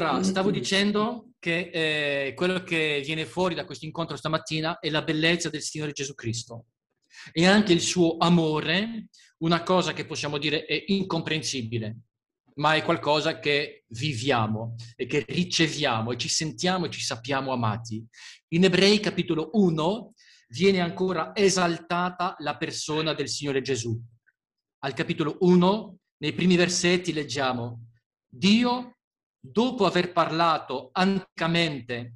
Allora, stavo dicendo che eh, quello che viene fuori da questo incontro stamattina è la bellezza del Signore Gesù Cristo e anche il suo amore, una cosa che possiamo dire è incomprensibile, ma è qualcosa che viviamo e che riceviamo e ci sentiamo e ci sappiamo amati. In Ebrei capitolo 1 viene ancora esaltata la persona del Signore Gesù. Al capitolo 1, nei primi versetti leggiamo, Dio dopo aver parlato anticamente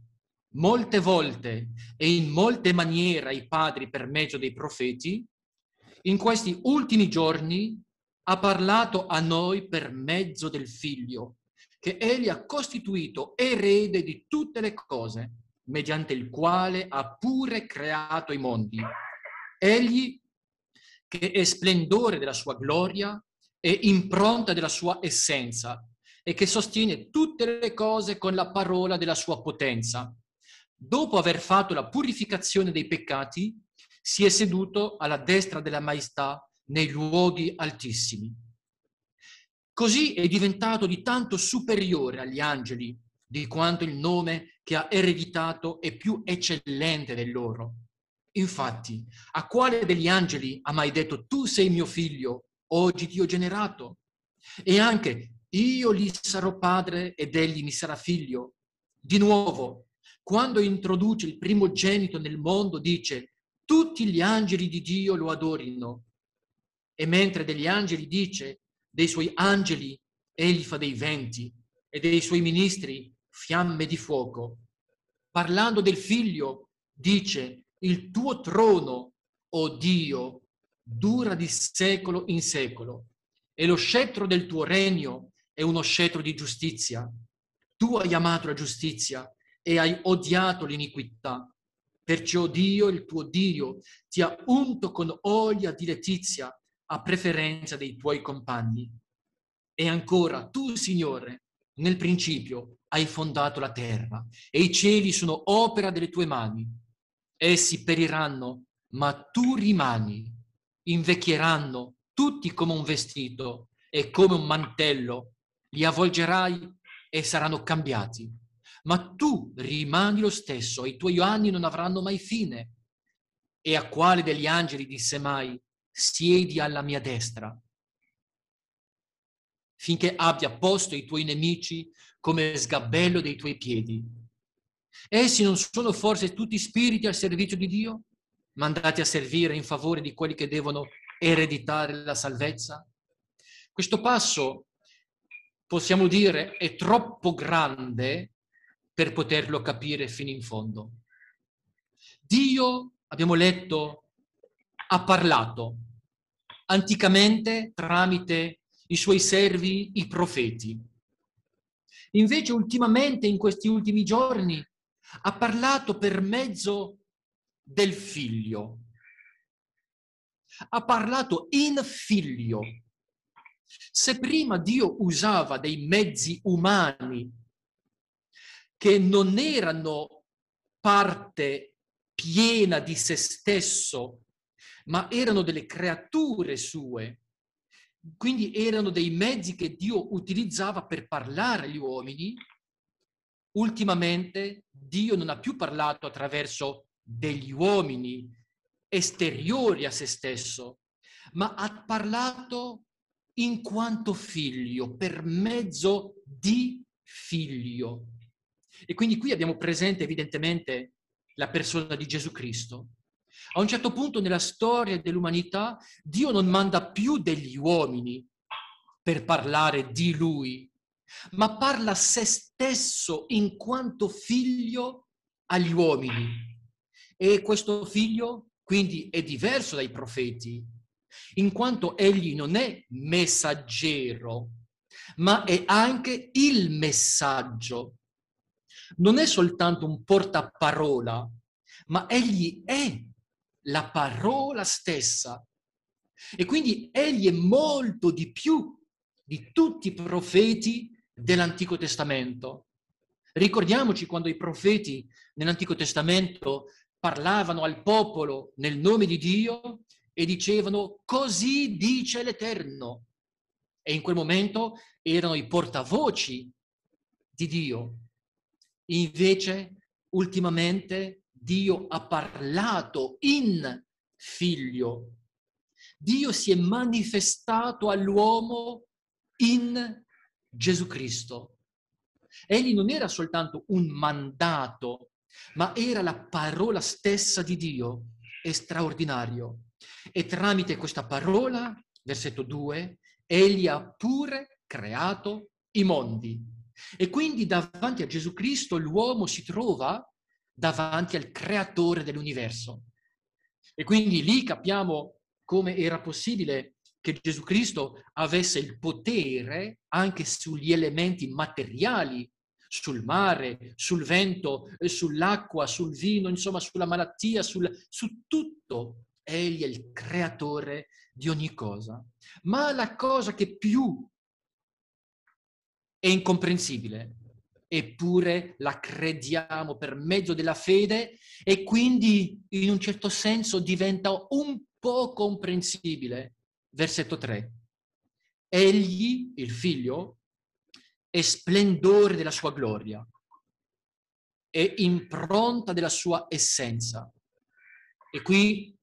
molte volte e in molte maniere ai padri per mezzo dei profeti, in questi ultimi giorni ha parlato a noi per mezzo del figlio, che egli ha costituito erede di tutte le cose, mediante il quale ha pure creato i mondi. Egli, che è splendore della sua gloria e impronta della sua essenza, e che sostiene tutte le cose con la parola della sua potenza. Dopo aver fatto la purificazione dei peccati, si è seduto alla destra della maestà nei luoghi altissimi. Così è diventato di tanto superiore agli angeli, di quanto il nome che ha ereditato è più eccellente del loro. Infatti, a quale degli angeli ha mai detto tu sei mio figlio, oggi ti ho generato? E anche io gli sarò padre ed egli mi sarà figlio. Di nuovo, quando introduce il primogenito nel mondo, dice, tutti gli angeli di Dio lo adorino. E mentre degli angeli dice, dei suoi angeli egli fa dei venti e dei suoi ministri fiamme di fuoco. Parlando del figlio, dice, il tuo trono, o oh Dio, dura di secolo in secolo, e lo scettro del tuo regno è uno scettro di giustizia. Tu hai amato la giustizia e hai odiato l'iniquità. Perciò Dio, il tuo Dio, ti ha unto con olio di letizia a preferenza dei tuoi compagni. E ancora, tu, Signore, nel principio hai fondato la terra e i cieli sono opera delle tue mani. Essi periranno, ma tu rimani. Invecchieranno tutti come un vestito e come un mantello li avvolgerai e saranno cambiati. Ma tu rimani lo stesso, i tuoi anni non avranno mai fine. E a quale degli angeli disse mai, siedi alla mia destra, finché abbia posto i tuoi nemici come sgabello dei tuoi piedi. Essi non sono forse tutti spiriti al servizio di Dio, mandati a servire in favore di quelli che devono ereditare la salvezza? Questo passo possiamo dire, è troppo grande per poterlo capire fino in fondo. Dio, abbiamo letto, ha parlato anticamente tramite i suoi servi, i profeti. Invece ultimamente, in questi ultimi giorni, ha parlato per mezzo del figlio. Ha parlato in figlio. Se prima Dio usava dei mezzi umani che non erano parte piena di se stesso, ma erano delle creature sue, quindi erano dei mezzi che Dio utilizzava per parlare agli uomini, ultimamente Dio non ha più parlato attraverso degli uomini esteriori a se stesso, ma ha parlato in quanto figlio, per mezzo di figlio. E quindi qui abbiamo presente evidentemente la persona di Gesù Cristo. A un certo punto nella storia dell'umanità Dio non manda più degli uomini per parlare di Lui, ma parla se stesso in quanto figlio agli uomini. E questo figlio quindi è diverso dai profeti, in quanto egli non è messaggero, ma è anche il messaggio. Non è soltanto un portaparola, ma egli è la parola stessa. E quindi egli è molto di più di tutti i profeti dell'Antico Testamento. Ricordiamoci quando i profeti nell'Antico Testamento parlavano al popolo nel nome di Dio e dicevano così dice l'Eterno. E in quel momento erano i portavoci di Dio. Invece, ultimamente, Dio ha parlato in figlio. Dio si è manifestato all'uomo in Gesù Cristo. Egli non era soltanto un mandato, ma era la parola stessa di Dio, è straordinario. E tramite questa parola, versetto 2, egli ha pure creato i mondi. E quindi davanti a Gesù Cristo l'uomo si trova davanti al creatore dell'universo. E quindi lì capiamo come era possibile che Gesù Cristo avesse il potere anche sugli elementi materiali, sul mare, sul vento, sull'acqua, sul vino, insomma sulla malattia, sul, su tutto. Egli è il creatore di ogni cosa. Ma la cosa che più è incomprensibile, eppure la crediamo per mezzo della fede e quindi in un certo senso diventa un po' comprensibile versetto 3. Egli, il figlio, è splendore della sua gloria, è impronta della sua essenza. E qui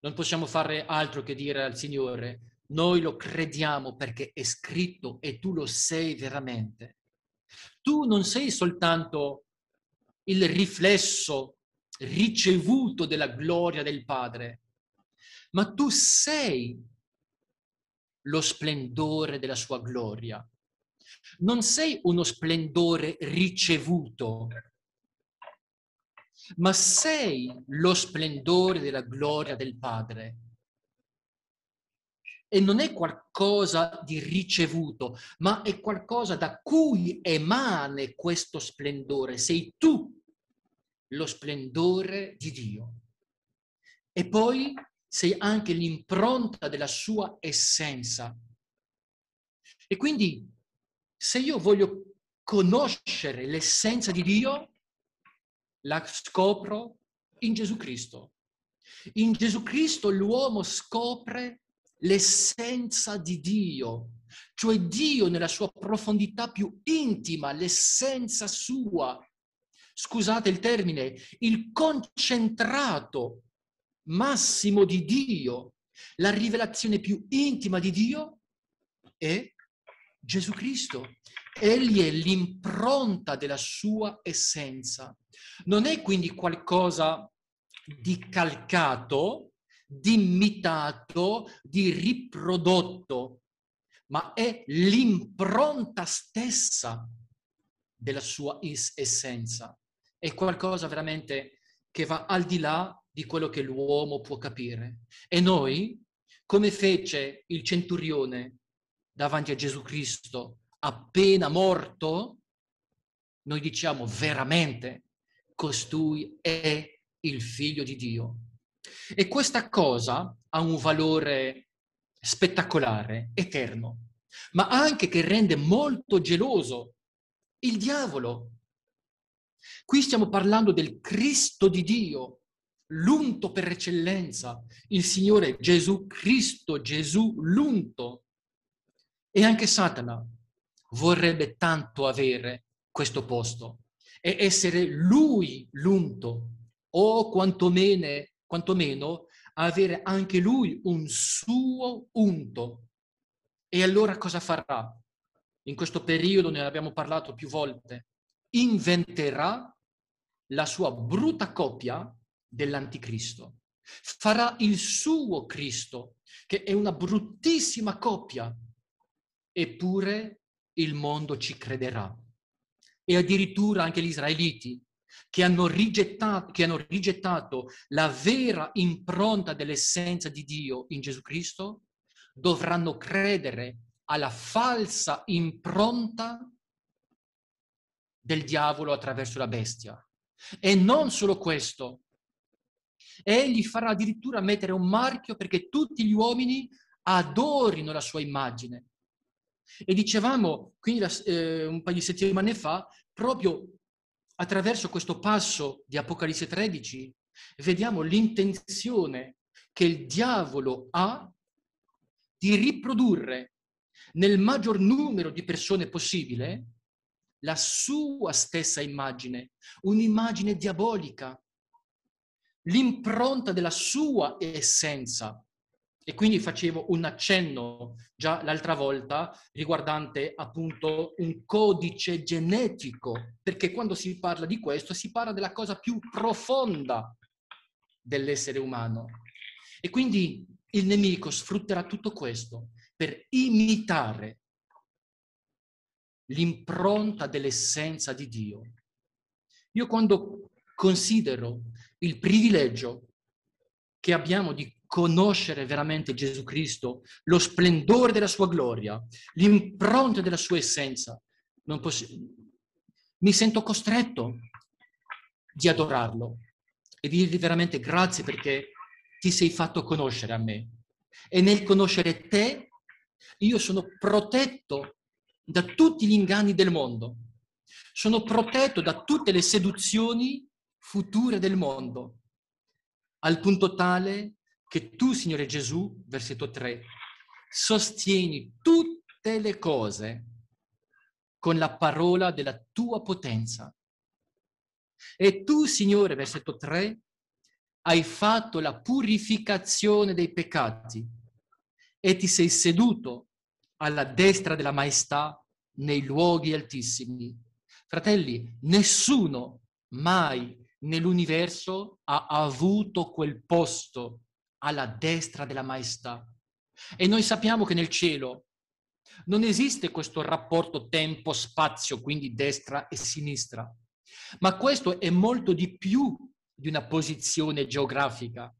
non possiamo fare altro che dire al Signore, noi lo crediamo perché è scritto e tu lo sei veramente. Tu non sei soltanto il riflesso ricevuto della gloria del Padre, ma tu sei lo splendore della sua gloria. Non sei uno splendore ricevuto, ma sei lo splendore della gloria del Padre. E non è qualcosa di ricevuto, ma è qualcosa da cui emane questo splendore. Sei tu lo splendore di Dio. E poi sei anche l'impronta della sua essenza. E quindi se io voglio conoscere l'essenza di Dio, la scopro in Gesù Cristo. In Gesù Cristo l'uomo scopre l'essenza di Dio, cioè Dio nella sua profondità più intima, l'essenza sua. Scusate il termine, il concentrato massimo di Dio, la rivelazione più intima di Dio è Gesù Cristo. Egli è l'impronta della sua essenza. Non è quindi qualcosa di calcato, di imitato, di riprodotto, ma è l'impronta stessa della sua essenza. È qualcosa veramente che va al di là di quello che l'uomo può capire. E noi, come fece il centurione davanti a Gesù Cristo appena morto, noi diciamo veramente costui è il figlio di Dio. E questa cosa ha un valore spettacolare, eterno, ma anche che rende molto geloso il diavolo. Qui stiamo parlando del Cristo di Dio, l'unto per eccellenza, il Signore Gesù Cristo, Gesù l'unto. E anche Satana vorrebbe tanto avere questo posto e essere lui l'unto, o quantomeno, quantomeno avere anche lui un suo unto. E allora cosa farà? In questo periodo ne abbiamo parlato più volte. Inventerà la sua brutta coppia dell'anticristo. Farà il suo Cristo, che è una bruttissima coppia, eppure il mondo ci crederà. E addirittura anche gli israeliti, che hanno, rigettato, che hanno rigettato la vera impronta dell'essenza di Dio in Gesù Cristo, dovranno credere alla falsa impronta del diavolo attraverso la bestia. E non solo questo, egli farà addirittura mettere un marchio perché tutti gli uomini adorino la sua immagine. E dicevamo, quindi eh, un paio di settimane fa, proprio attraverso questo passo di Apocalisse 13, vediamo l'intenzione che il diavolo ha di riprodurre nel maggior numero di persone possibile la sua stessa immagine, un'immagine diabolica, l'impronta della sua essenza. E quindi facevo un accenno già l'altra volta riguardante appunto un codice genetico, perché quando si parla di questo si parla della cosa più profonda dell'essere umano. E quindi il nemico sfrutterà tutto questo per imitare l'impronta dell'essenza di Dio. Io quando considero il privilegio che abbiamo di conoscere veramente Gesù Cristo, lo splendore della sua gloria, l'impronta della sua essenza, poss- mi sento costretto di adorarlo e di dirgli veramente grazie perché ti sei fatto conoscere a me. E nel conoscere te, io sono protetto da tutti gli inganni del mondo. Sono protetto da tutte le seduzioni future del mondo, al punto tale che tu, Signore Gesù, versetto 3, sostieni tutte le cose con la parola della tua potenza. E tu, Signore, versetto 3, hai fatto la purificazione dei peccati e ti sei seduto alla destra della maestà nei luoghi altissimi. Fratelli, nessuno mai nell'universo ha avuto quel posto alla destra della maestà. E noi sappiamo che nel cielo non esiste questo rapporto tempo-spazio, quindi destra e sinistra, ma questo è molto di più di una posizione geografica,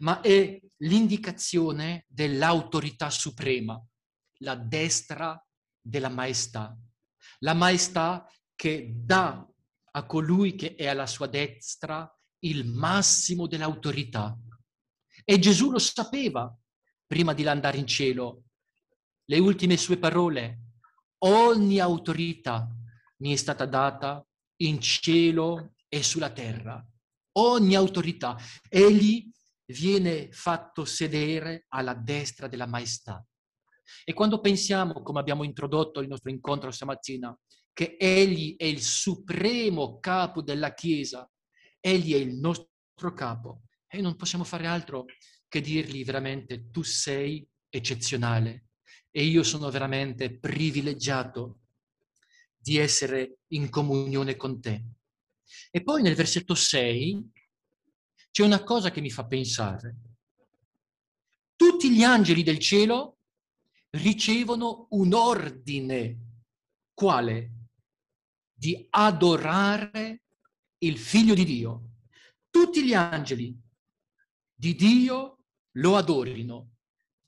ma è l'indicazione dell'autorità suprema, la destra della maestà. La maestà che dà a colui che è alla sua destra il massimo dell'autorità. E Gesù lo sapeva prima di andare in cielo. Le ultime sue parole, ogni autorità mi è stata data in cielo e sulla terra. Ogni autorità. Egli viene fatto sedere alla destra della maestà. E quando pensiamo, come abbiamo introdotto il nostro incontro stamattina, che Egli è il supremo capo della Chiesa, Egli è il nostro capo, e non possiamo fare altro che dirgli veramente tu sei eccezionale e io sono veramente privilegiato di essere in comunione con te. E poi nel versetto 6 c'è una cosa che mi fa pensare. Tutti gli angeli del cielo ricevono un ordine. Quale? Di adorare il figlio di Dio. Tutti gli angeli di Dio lo adorino.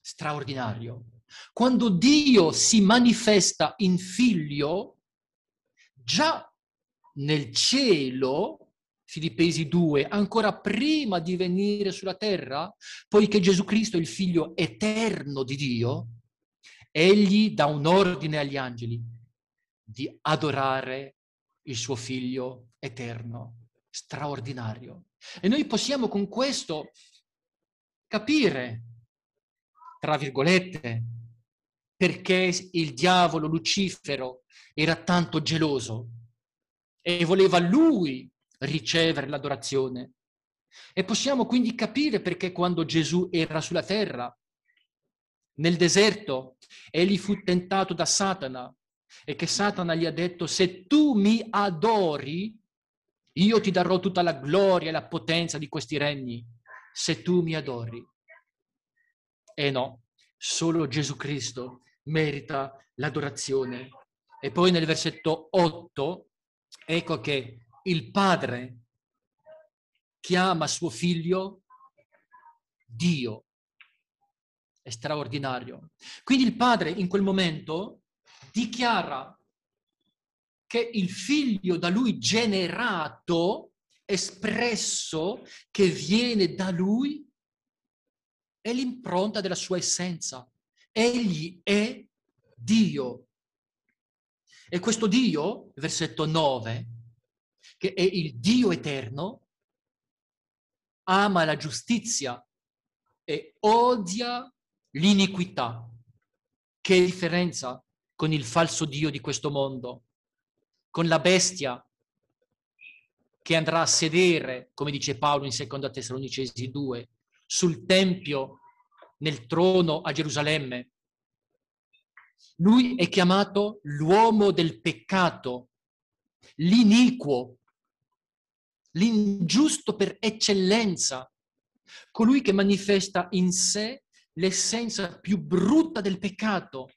Straordinario. Quando Dio si manifesta in figlio, già nel cielo Filippesi 2, ancora prima di venire sulla terra, poiché Gesù Cristo è il figlio eterno di Dio, egli dà un ordine agli angeli di adorare il suo figlio eterno, straordinario. E noi possiamo con questo capire, tra virgolette, perché il diavolo Lucifero era tanto geloso e voleva lui ricevere l'adorazione. E possiamo quindi capire perché quando Gesù era sulla terra, nel deserto, egli fu tentato da Satana e che Satana gli ha detto se tu mi adori, io ti darò tutta la gloria e la potenza di questi regni, se tu mi adori. E no, solo Gesù Cristo merita l'adorazione. E poi nel versetto 8, ecco che il padre chiama suo figlio Dio. È straordinario. Quindi il padre in quel momento dichiara che il figlio da lui generato, espresso, che viene da lui, è l'impronta della sua essenza. Egli è Dio. E questo Dio, versetto 9, che è il Dio eterno, ama la giustizia e odia l'iniquità. Che differenza con il falso Dio di questo mondo? con la bestia che andrà a sedere, come dice Paolo in seconda Tessalonicesi 2, sul Tempio, nel trono a Gerusalemme. Lui è chiamato l'uomo del peccato, l'iniquo, l'ingiusto per eccellenza, colui che manifesta in sé l'essenza più brutta del peccato.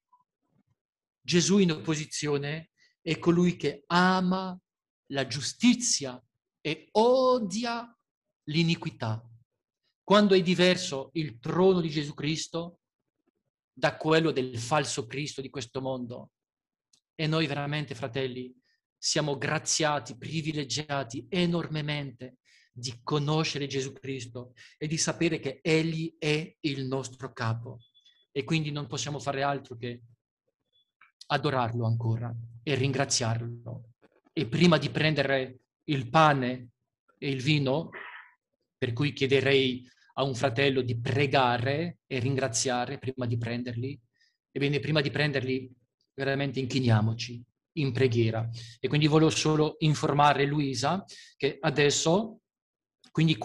Gesù in opposizione è colui che ama la giustizia e odia l'iniquità. Quando è diverso il trono di Gesù Cristo da quello del falso Cristo di questo mondo. E noi veramente, fratelli, siamo graziati, privilegiati enormemente di conoscere Gesù Cristo e di sapere che Egli è il nostro capo. E quindi non possiamo fare altro che adorarlo ancora e ringraziarlo. E prima di prendere il pane e il vino, per cui chiederei a un fratello di pregare e ringraziare prima di prenderli, ebbene prima di prenderli veramente inchiniamoci in preghiera. E quindi volevo solo informare Luisa che adesso, quindi